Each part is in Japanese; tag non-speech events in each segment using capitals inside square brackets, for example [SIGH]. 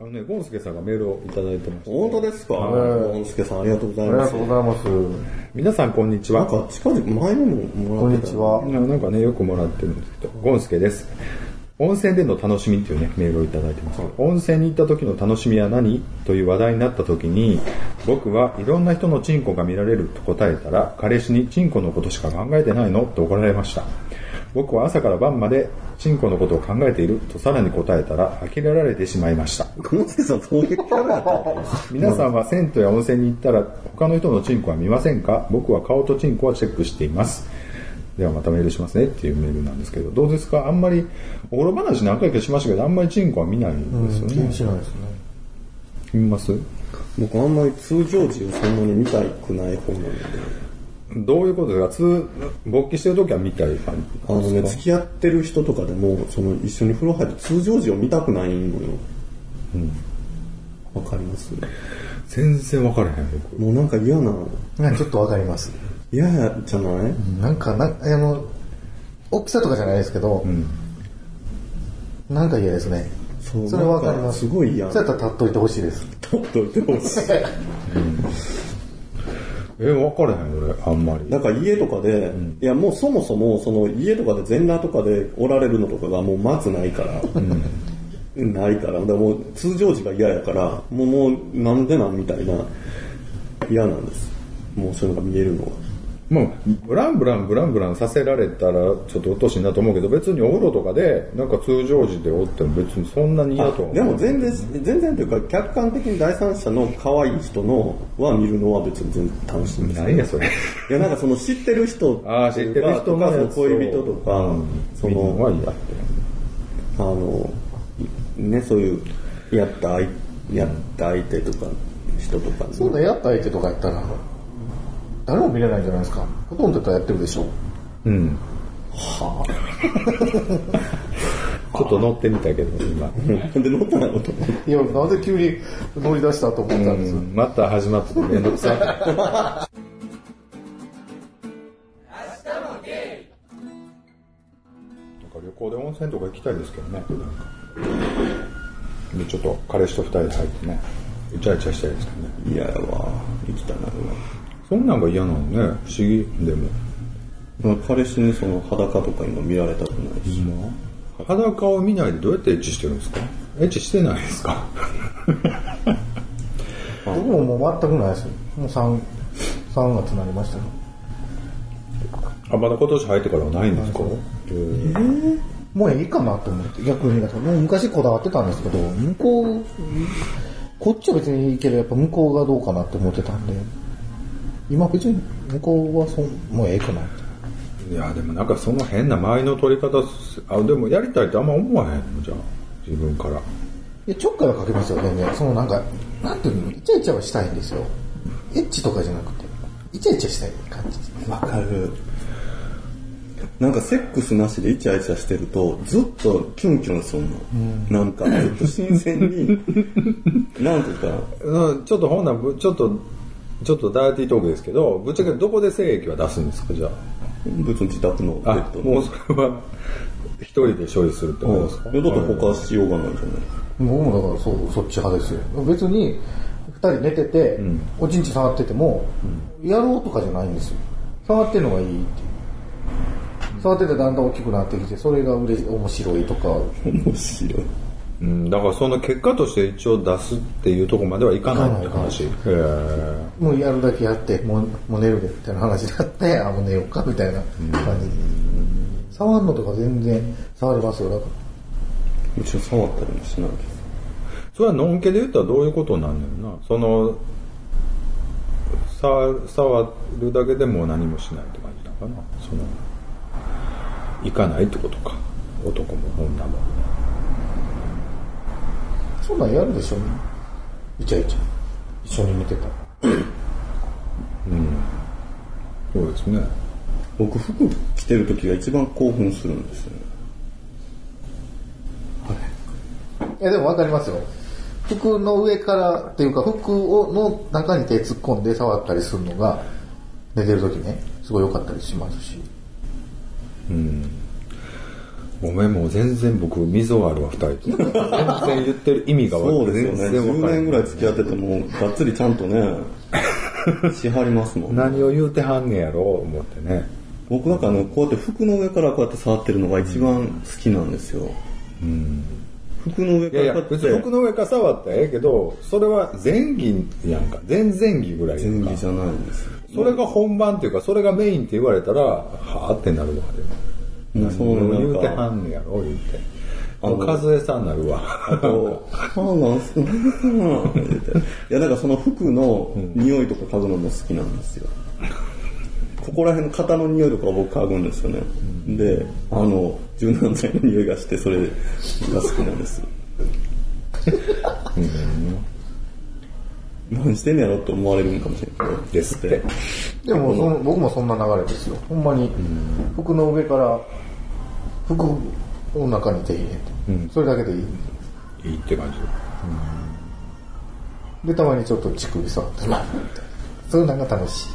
あのね、ゴンスケさんがメールをいただいてまして、本当ですか？はいゴンスケさんありがとうござありがいます。とうございます。皆さんこんにちは。なんか近々前にももこんらってた。にちは。ななんかね、よくもらってるんですけど、ゴンスケです。温泉での楽しみっていうね、メールをいただいてます。温泉に行った時の楽しみは何？という話題になった時に、僕はいろんな人のチンコが見られると答えたら、彼氏にチンコのことしか考えてないの？と怒られました。僕は朝から晩までチンコのことを考えているとさらに答えたら、呆れられてしまいました。皆さんは銭湯や温泉に行ったら他の人のチンコは見ませんか？僕は顔とチンコはチェックしています。ではまたメールしますねっていうメールなんですけど、どうですか？あんまり、お風呂話何回かしましたけど、あんまりチンコは見ないんですよね。気にしないですね。見ます？僕あんまり通常時をそんなに見たくない方なので。どういうことですか？通、勃起してる時は見たい感あのね、じですか？付き合ってる人とかでも、その一緒に風呂入って通常時を見たくないのよ。わ、かります？全然分からへん、僕。もうなんか嫌な、なんかちょっとわかります。嫌やじゃない？なんか、なあの、大きさとかじゃないですけど、なんか嫌ですね。そうそれわかります。すごい嫌。そうやったら立っといてほしいです。取っといてほしい。[LAUGHS] え、分からへん、俺、あんまり。なんか家とかで、いやもうそもそもその家とかで全裸とかでおられるのとかがもうまずないから、ないから、でもう通常時が嫌やから、もうもうなんでなんみたいな嫌なんです。もうそういうのが見えるのは。もう、ブランブランブランブランさせられたら、ちょっとうっとうしいなと思うけど、別にお風呂とかで、なんか通常時でおっても別にそんなに嫌とは思う。でも全然、全然というか客観的に第三者の可愛い人のは見るのは別に全然楽しいんです。よ何やそれ。いやなんかその知ってる人ああ、知ってる人とかそののやつを。恋人とか、うんそのはの、嫌って。あの、ね、そういう、やった相やった相手とか、人とか、そんなやった相手とかやったら、誰も見れないんじゃないですか。ほとんどやってるでしょ。うん。は [LAUGHS] ちょっと乗ってみたけど、今。ぁ。なんで乗ったの？といや、なぜ急に乗り出したと思ったんです？よ。また始まってめんどくさい。[LAUGHS] なんか旅行で温泉とか行きたいですけどね。なんかでちょっと彼氏と二人で入ってね、イチャイチャしたいですけどね。嫌やわ。生きたな。そんなんが嫌なのね、不思議でも。まあ彼氏にその裸とか今見られたくないし。裸を見ないでどうやってエッチしてるんですか？エッチしてないですか？[LAUGHS] 僕ももう全くないですよ。もう3、3月になりましたけど。あ、まだ今年入ってからはないんですか？へーもういいかなと思って、逆に。もう昔こだわってたんですけど、向こう、こっちは別にいいけど、やっぱ向こうがどうかなって思ってたんで、今別に向こうはそんもうええかな。いや、でもなんかその変な周りの取り方す、あ、でもやりたいってあんま思わへんのじゃあ、自分から。いや、ちょっかいはかけますよ、全然。そのなんか、なんていうの、イチャイチャはしたいんですよ。エッチとかじゃなくて、イチャイチャしたい感じですね。わかる。なんかセックスなしでイチャイチャしてると、ずっとキュンキュンするの。なんか、ずっと新鮮に、[LAUGHS] なんていうか、うん、ちょっとほんなちょっと、ちょっとダーティートークですけど、ぶっちゃけどこで精液は出すんですか、じゃ別に自宅のベあ。ッドあ、もうそれは、一人で処理するってことですか？えだって他しようがないじゃない。僕もだからそう、そっち派ですよ。別に、二人寝てて、おちんち触ってても、やろうとかじゃないんですよ。触ってるのがいいっていう。触っててだんだん大きくなってきて、それが嬉し面白いとか、[LAUGHS] 面白い。うん、だからその結果として一応出すっていうところまではいかないって話。もうやるだけやって、もう寝るで、みたいな話になって、あ、もう寝ようか、みたいな感じで。触るのとか全然触りますよ、だから。うちは触ったりもしないけそれはのんけで言ったらどういうことなんだよな。その、さ触るだけでも何もしないって感じなのかな。その、行かないってことか。男も女も。そんなんやるでしょ、イチャイチャ。一緒に見てたら。そうですね。ど。僕服着てる時が一番興奮するんですよね。いや、でもわかりますよ。服の上からっていうか、服をの中に手突っ込んで触ったりするのが、寝てる時ね、すごい良かったりしますし。ごめん、もう全然僕、溝あるわ、二人。全然言ってる意味がそうですよね。全然10わからん年ぐらい付き合ってても、がっつりちゃんとね、しはりますもん。何を言うてはんねやろ、思ってね。僕なんかね、こうやって服の上からこうやって触ってるのが一番好きなんですよ。服の上いやいやからこ、う別にやって服の上から触ったらええけど、それは前儀やんか。前々儀ぐらいやんか前儀じゃないんですよ。それが本番っていうか、それがメインって言われたら、はぁってなるわ。でももうその何を言うてなんか、はんねやろ、言うて。もう和江さんになるわ。そうなんすね。[LAUGHS] いや、だからその服の匂いとか嗅ぐのも好きなんですよ。ここら辺の肩の匂いとか僕嗅ぐんですよね。で、あの、柔軟剤の匂いがして、それが好きなんです。何してんねやろって思われるんかもしれない。ですって。でもその僕もそんな流れですよ。ほんまに服の上から服の中に手入れて、それだけでいい。いいって感じ。でたまにちょっと乳首触ってまあ [LAUGHS] そういうのが楽しい。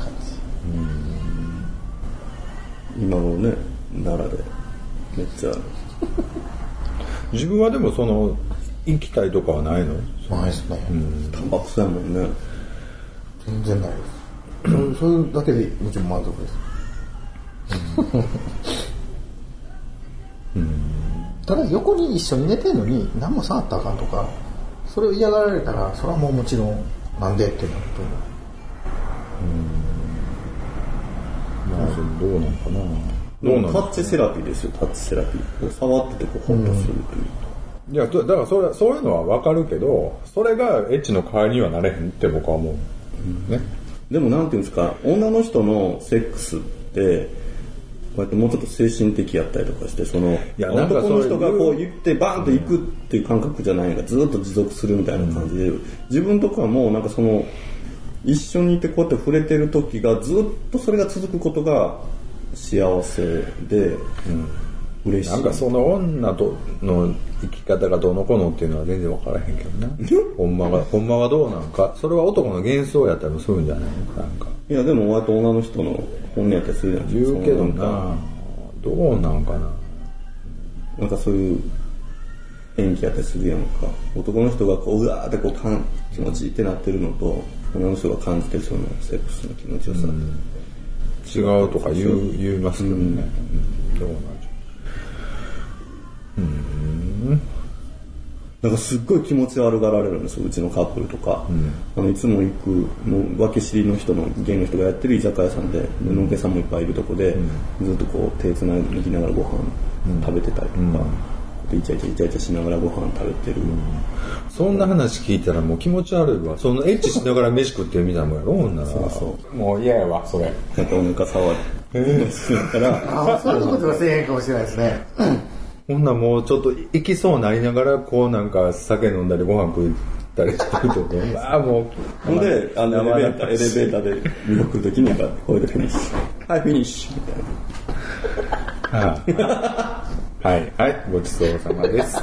感じ。今のね、奈良で、めっちゃ、[LAUGHS] 自分はでもその、行きたいとかはないの？ないですね、タバコやもんね。全然ないですそうそういうだけでもちろん満足ですただ横に一緒に寝てんのに何も触ったらあかんとかそれを嫌がられたらそれはもうもちろんなんでってなるとまあ、どうなんかな。どうなんタッチセラピーですよ、タッチセラピー。触っててこう、ホッとするという。いや、だだからそれそういうのはわかるけど、それがエッチの代わりにはなれへんって僕は思う。ね。でもなんていうんですか、女の人のセックスって、こうやってもうちょっと精神的やったりとかして、その、やなんか男の人がこう言ってバーンと行くっていう感覚じゃないのがずっと持続するみたいな感じで、自分とかもなんかその、一緒にいてこうやって触れてる時がずっとそれが続くことが幸せで、嬉しい。なんかその女との生き方がどうのこうのっていうのは全然わからへんけどな。ほんまが、ほんまはどうなんか。それは男の幻想やったりもするんじゃないのなんか。いやでも割と女の人の本音やったりするじゃないですか。言うけどな。どうなんかな。なんかそういう演技やったりするやんか。男の人がこう、うわーってこうかん気持ちいいってなってるのと、女の人が感じてるそのセックスの気持ちよさ。違うとか言う、言いますけどね。うんどうなんじなんかすっごい気持ち悪がられるんですよ、うちのカップルとか。あのいつも行く、もう分け知りの人の、芸の人がやってる居酒屋さんで、でのんけさんもいっぱいいるとこで、ずっとこう手つなぎながらご飯食べてたりとか、でイチャイチャイチャイチャしながらご飯食べてる。ゃそんな話聞いたらもう気持ち悪いわ。そのエッチしながら飯食ってるみたいなもんやろ、女ら。そうそもう嫌やわ、それ。なんかお腹触り、しながら、ああそういうことはせえへんかもしれないですねほんならもうちょっと行きそうになりながら、こうなんか酒飲んだりご飯食ったりしてると、うわあもう。ほんで、あのエレベーター、エレベーターで見送るときに、やってフィニッシュ。はい、フィニッシュ。みたいな。はい、はい、はい、ごちそうさまです。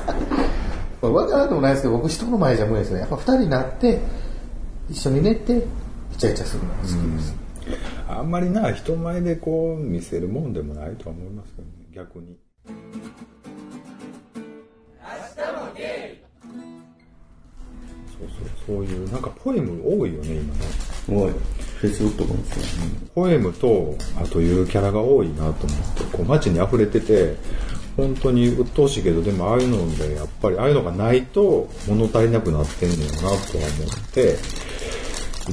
わからんでもないですけど僕人の前じゃ無理ですねやっぱ二人になって一緒に寝てイチャイチャするのが好きです、あんまりな、人前でこう見せるもんでもないとは思いますけどね、逆に。そういう、なんかポエム多いよね、今ね。すごい。フェイスブックとかもそう。ポエムと、あというキャラが多いなと思って、こう街に溢れてて、本当に鬱陶しいけど、でもああいうので、やっぱりああいうのがないと物足りなくなってんのよなとは思って、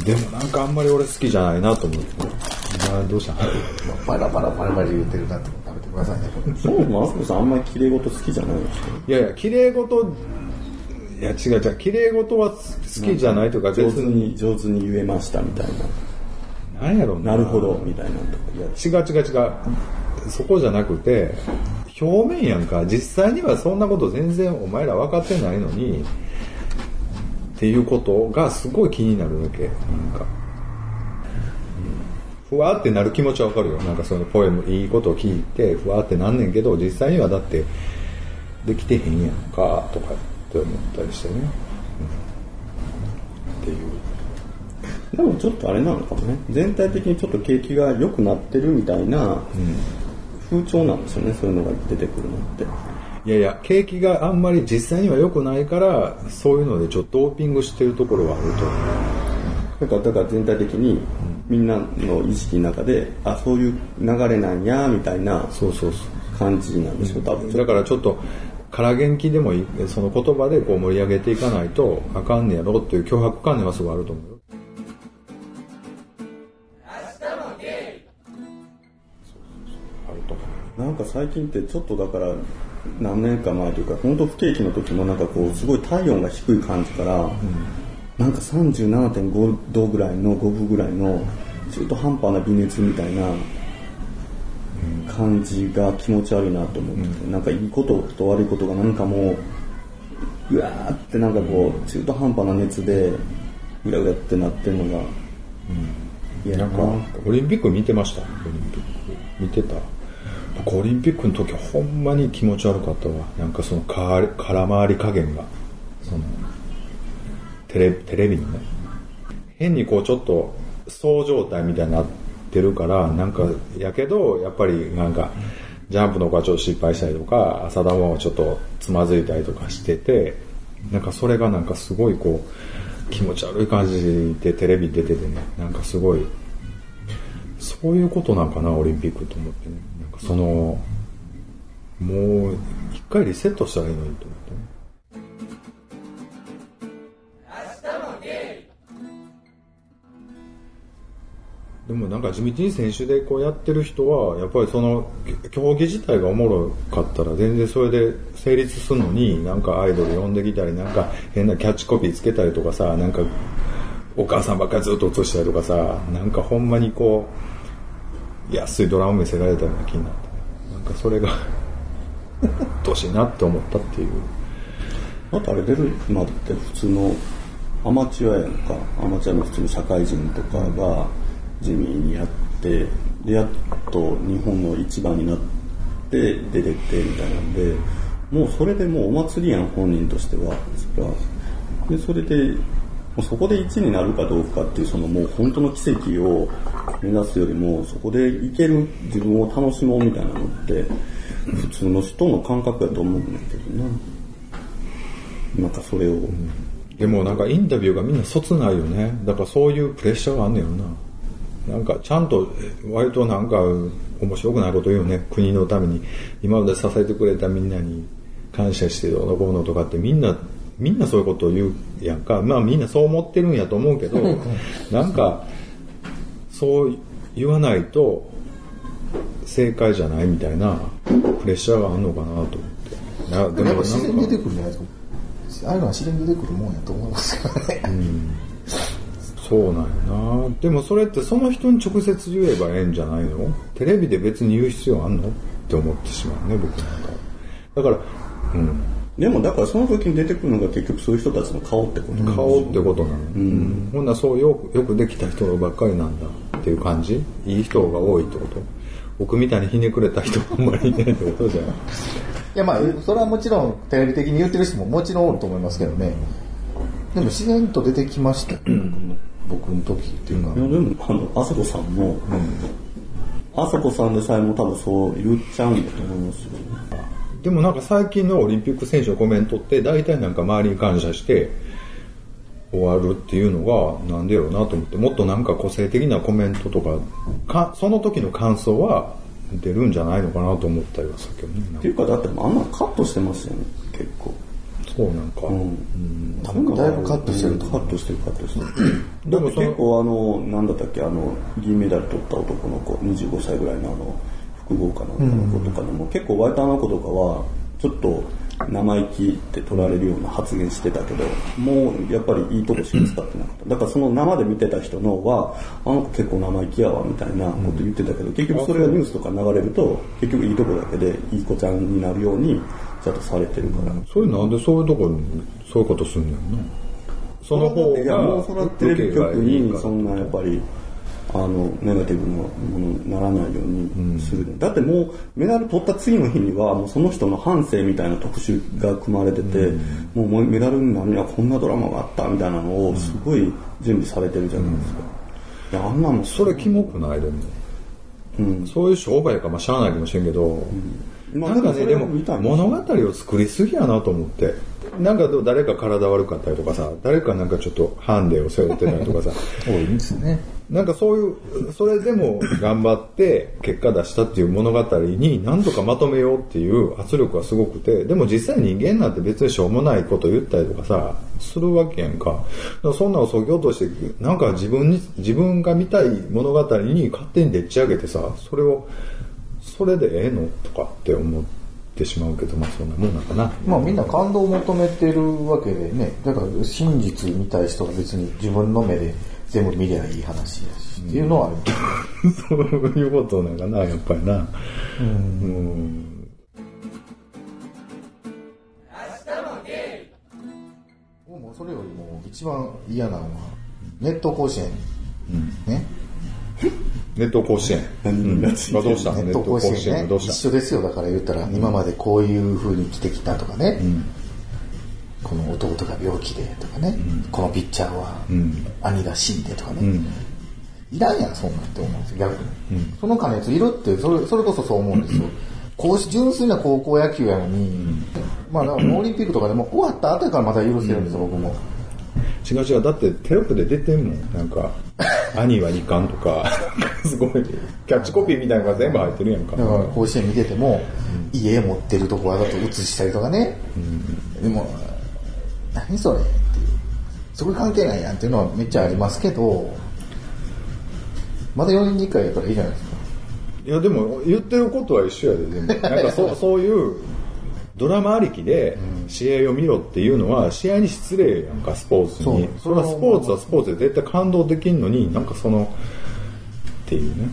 でもなんかあんまり俺好きじゃないなと思って、あどうした？バラバラバラバラ言ってるなって食べてくださいねそう、マスコさんあんまり綺麗事好きじゃないですよ。いやいや、綺麗事、いや違う違う、綺麗事は好きじゃないとか、上手に、上手に言えましたみたいな。なんやろうな。なるほど、みたいなのとや、違う違う違う。そこじゃなくて、表面やんか、実際にはそんなこと全然お前ら分かってないのに、っていうことがすごい気になるわけ。なんか。ふわってなる気持ちはわかるよ。なんかそのポエム、いいことを聞いて、ふわってなんねんけど、実際にはだって、できてへんやんか、とかって思ったりしてね。うんっていう。でもちょっとあれなのかもね。全体的にちょっと景気が良くなってるみたいな風潮なんですよね、そういうのが出てくるのって。いやいや、景気があんまり実際には良くないから、そういうのでちょっとドーピングしてるところはあると。だから、だから全体的にみんなの意識の中で、あ、そういう流れなんや、みたいな感じなんでしょ、多分。だからちょっと、空元気でもいい、その言葉でこう盛り上げていかないとあかんねやろっていう脅迫観念はすごいあると思うよ。なんか最近ってちょっとだから何年か前というか本当不景気の時もなんかこうすごい体温が低い感じから、うん、なんか37.5度ぐらいの5分ぐらいの中途半端な微熱みたいな感じが気持ち悪いなと思って、うん、なんかいいことと悪いことがなんかもううわーってなんかこう中途半端な熱でぐらぐらってなってるのが嫌、うん、な。んかオリンピック見てましたオリンピック見てたオリンピックの時はほんまに気持ち悪かったわ。なんかその空回り加減が。そのテレテレビのね。変にこうちょっとそう状態みたいになっててるからなんかやけどやっぱりなんかジャンプの子はちょっと失敗したりとか浅田もちょっとつまずいたりとかしててなんかそれがなんかすごいこう気持ち悪い感じでテレビ出ててねなんかすごいそういうことなんかなオリンピックと思ってね。なんかそのもう一回リセットしたらいいのにと思って。でもなんか地道に選手でこうやってる人は、やっぱりその競技自体がおもろかったら全然それで成立するのに、なんかアイドル呼んできたり、なんか変なキャッチコピーつけたりとかさ、なんかお母さんばっかりずっと映したりとかさ、なんかほんまにこう、安いドラマ見せられたような気になって、なんかそれがうしいなって思ったっていう。あとあれ出るまでって普通のアマチュアやんか、アマチュアの普通の社会人とかが地味にやって、で、やっと日本の一番になって出てってみたいなんで、もうそれでもうお祭りやん、本人としては。それはで、それでそこで1になるかどうかっていうそのもう本当の奇跡を目指すよりもそこでいける自分を楽しもうみたいなのって普通の人の感覚やと思うんだけどな。なんかそれを、うん、でもなんかインタビューがみんなそつないよね。だからそういうプレッシャーがあんねやろな。なんかちゃんと割となんか面白くないこと言うよね国のために今まで支えてくれたみんなに感謝してどうのこうのとかってみんなみんなそういうことを言うやんか。まあみんなそう思ってるんやと思うけど、なんか、そう言わないと正解じゃないみたいなプレッシャーがあるのかなと思って。なでも自然に出てくるんじゃないですか。ああいうのは自然に出てくるもんやと思いますけどね。うん。そうなんやな。でもそれってその人に直接言えばええんじゃないの？テレビで別に言う必要あんの？って思ってしまうね、僕なんか。だから、うん。でもだからその時に出てくるのが結局そういう人たちの顔ってこと顔ってことなの、うん、ほんなそうよくよくできた人ばっかりなんだっていう感じ？いい人が多いってこと？僕みたいにひねくれた人あんまりいないってことじゃんい？やまあそれはもちろんテレビ的に言ってる人ももちろんおると思いますけどね。でも自然と出てきました [LAUGHS] 僕の時っていうかいやでもあのあさこさんも、あさこさんでさえも多分そう言っちゃうんだと思いますよでもなんか最近のオリンピック選手のコメントって大体なんか周りに感謝して終わるっていうのがなんでやろうなと思ってもっとなんか個性的なコメントとかかその時の感想は出るんじゃないのかなと思ったりはさっきね。っていうかだってあんなカットしてますよね結構。そうなんか。うん。多分だいぶカットしてるカットしてるカットしてる。でも結構あの、なんだったっけ、あの、銀メダル取った男の子、25歳ぐらいのあの、複合かなの子とかでも、結構ワイターの子とかはちょっと生意気って取られるような発言してたけどもうやっぱりいいとこしか使ってなかっただからその生で見てた人のはあの子結構生意気やわみたいなこと言ってたけど結局それがニュースとか流れると結局いいとこだけでいい子ちゃんになるようにちゃんとされてるから。それなんでそういうとこそういうことすんねんな。その方がいやもうそれテレビ局にそんなやっぱりあのネガティブなものにならないようにする、うん、だってもうメダル取った次の日にはもうその人の半生みたいな特集が組まれてて、うん、もうメダルになるにはこんなドラマがあったみたいなのをすごい準備されてるじゃないですか、いやあんなのそれキモくないでも。そういう商売やからまあしゃあないかもしれんけど、まあなんかね、でも見たい物語を作りすぎやなと思って。なんか誰か体悪かったりとかさ、誰かなんかちょっとハンデを背負ってたりとかさ、[LAUGHS] 多いんですね。なんかそういう、それでも頑張って結果出したっていう物語に何とかまとめようっていう圧力がすごくて、でも実際人間なんて別にしょうもないこと言ったりとかさ、するわけやんか。そんなのそぎ落として、なんか自分に、自分が見たい物語に勝手にでっち上げてさ、それを、それでええのとかって思ってしまうけど、まあそんなもんなんかな。まあみんな感動を求めてるわけでね、だから真実見たい人は別に自分の目で全部見りゃいい話やし、っていうのはあるけど。そういうことなんかな、やっぱりな。うんもうそれよりも一番嫌なのは、ネット甲子園。ね。ネット甲子園。うん、がどうした？ネッネットト甲子園甲子園がね。どうした？一緒ですよ。だから言ったら、今までこういう風に来てきたとかね、この弟が病気でとかね、このピッチャーは兄が死んでとかね、いらんやんそんなんって思うんですよ逆に、その加熱いるってそれそれこそそう思うんですよ。こうし純粋な高校野球やのに、まあオリンピックとかでも終わった後やからまた許せるんですよ、僕も違う違う、だってテロップで出てんもん。なんか、[LAUGHS] 兄は二冠とか、[LAUGHS] すごい、キャッチコピーみたいなのが全部入ってるやんか。だから甲子園見てても、家持ってるとこわざと映したりとかね、でも何それっていう。そこ関係ないやんっていうのはめっちゃありますけどまだ4年に1回やったらいいじゃないですか。いや、でも、言ってることは一緒やで、全部。なんかそう、[LAUGHS] そういう、ドラマありきで試合を見ろっていうのは試合に失礼やんかスポーツに。それはスポーツはスポーツで絶対感動できんのになんかそのっていうね。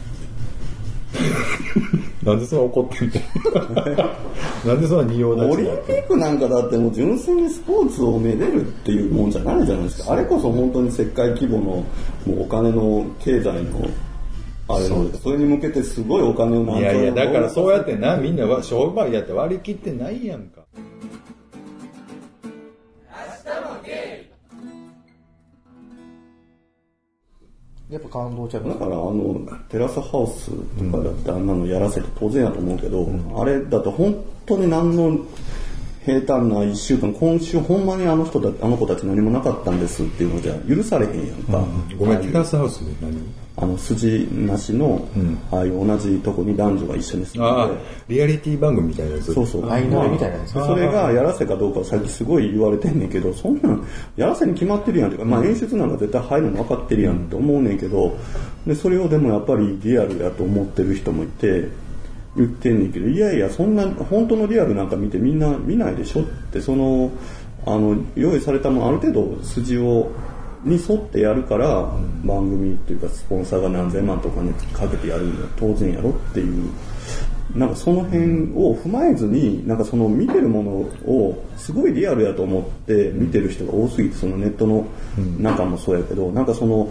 [LAUGHS] なんでそんな怒ってんの？[LAUGHS] なんでそんな仁王立オリンピックなんかだってもう純粋にスポーツをめでるっていうもんじゃないじゃないですか。あれこそ本当に世界規模のもうお金の経済のあれのそれに向けてすごいお金を何いやいやだからそうやってななみんなは商売やって割り切ってないやんか。やっぱ感動ちゃう。だからあのテラスハウスとかだってあんなのやらせて当然やと思うけど、あれだって本当に何の平坦な一週間今週ほんまにあの人たあの子たち何もなかったんですっていうのじゃ許されへんやんか、ごめんテラスハウスで何？あの筋なしの、ああいう同じとこに男女が一緒に住んでリアリティ番組みたいなやつ。そうそう。相乗りみたいなやつそれがやらせかどうかはさっきすごい言われてんねんけど、そんなん、やらせに決まってるやんっていうか、まあ演出なんか絶対入るの分かってるやんって思うねんけど、で、それをでもやっぱりリアルやと思ってる人もいて、言ってんねんけど、いやいや、そんな、本当のリアルなんか見てみんな見ないでしょって、その、あの、用意されたものある程度筋を、に沿ってやるから、番組っていうかスポンサーが何千万とかね、かけてやるんだ当然やろっていう、なんかその辺を踏まえずに、なんかその見てるものをすごいリアルやと思って見てる人が多すぎて、そのネットの中もそうやけど、なんかその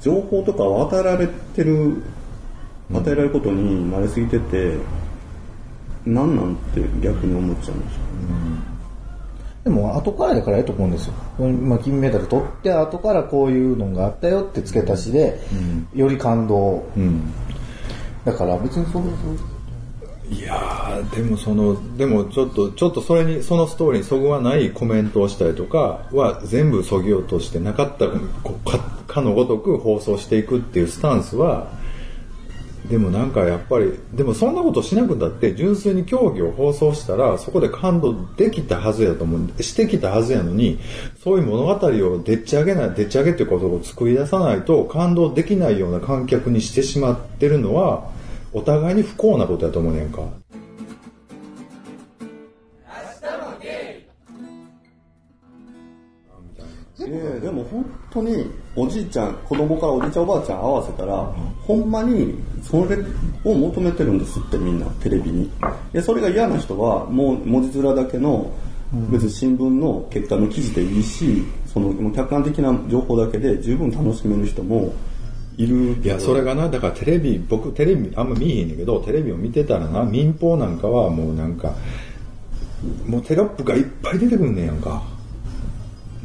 情報とかを与えられてる、与えられることに慣れすぎてて、なんなんて逆に思っちゃうんですよ。でも後からやからええと思うんですよ、まあ、金メダル取って後からこういうのがあったよって付け足しで、より感動、だから別にそれいやーでもそのでもちょっとちょっとそれにそのストーリーにそぐわないコメントをしたりとかは全部そぎ落としてなかったかのごとく放送していくっていうスタンスはでもなんかやっぱりでもそんなことしなくたって純粋に競技を放送したらそこで感動できたはずやと思うしてきたはずやのにそういう物語をでっち上げないでっち上げっていうことを作り出さないと感動できないような観客にしてしまってるのはお互いに不幸なことやと思うねんか。いやいやでも本当におじいちゃん子供からおじいちゃんおばあちゃん合わせたら、ほんまにそれを求めてるんですってみんなテレビに。でそれが嫌な人はもう文字面だけの別に新聞の結果の記事でいいしその客観的な情報だけで十分楽しめる人もいる。いや、それがな、だからテレビ、僕テレビあんま見えへんねんけど、テレビを見てたらな、民放なんかはもうなんか、もうテロップがいっぱい出てくんねんやんか。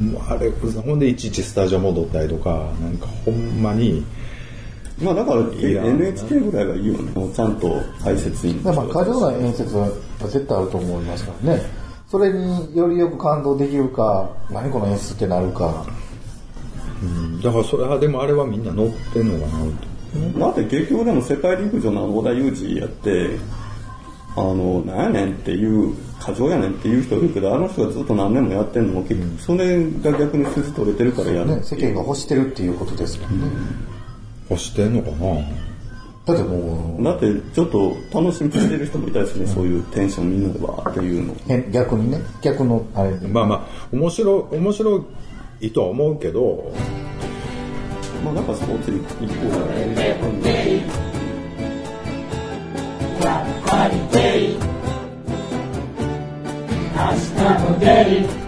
もうあれ、ほんでいちいちスタジオ戻ったりとか、なんかほんまに、まあだから NHK ぐらいがいいよね。ちゃんと解説員まあ過剰な演説は絶対あると思いますからね。それによりよく感動できるか、何この演出ってなるか。うん、だからそれはでもあれはみんな乗ってんのかなだって結局でも世界陸上の小田裕二やって、あの、なんやねんっていう、過剰やねんっていう人いるけど、あの人がずっと何年もやってんのも結局、それが逆に筋取れてるからやる、ね。世間が欲してるっていうことですもんね。欲してんのかな？だってもう。だってちょっと楽しみしてる人もいたりすね、そういうテンションみんなでわーっていうの。逆にね、逆のあれまあまあ、面白い、面白いとは思うけど、まあなんかスポーツ一方だね。明日も出る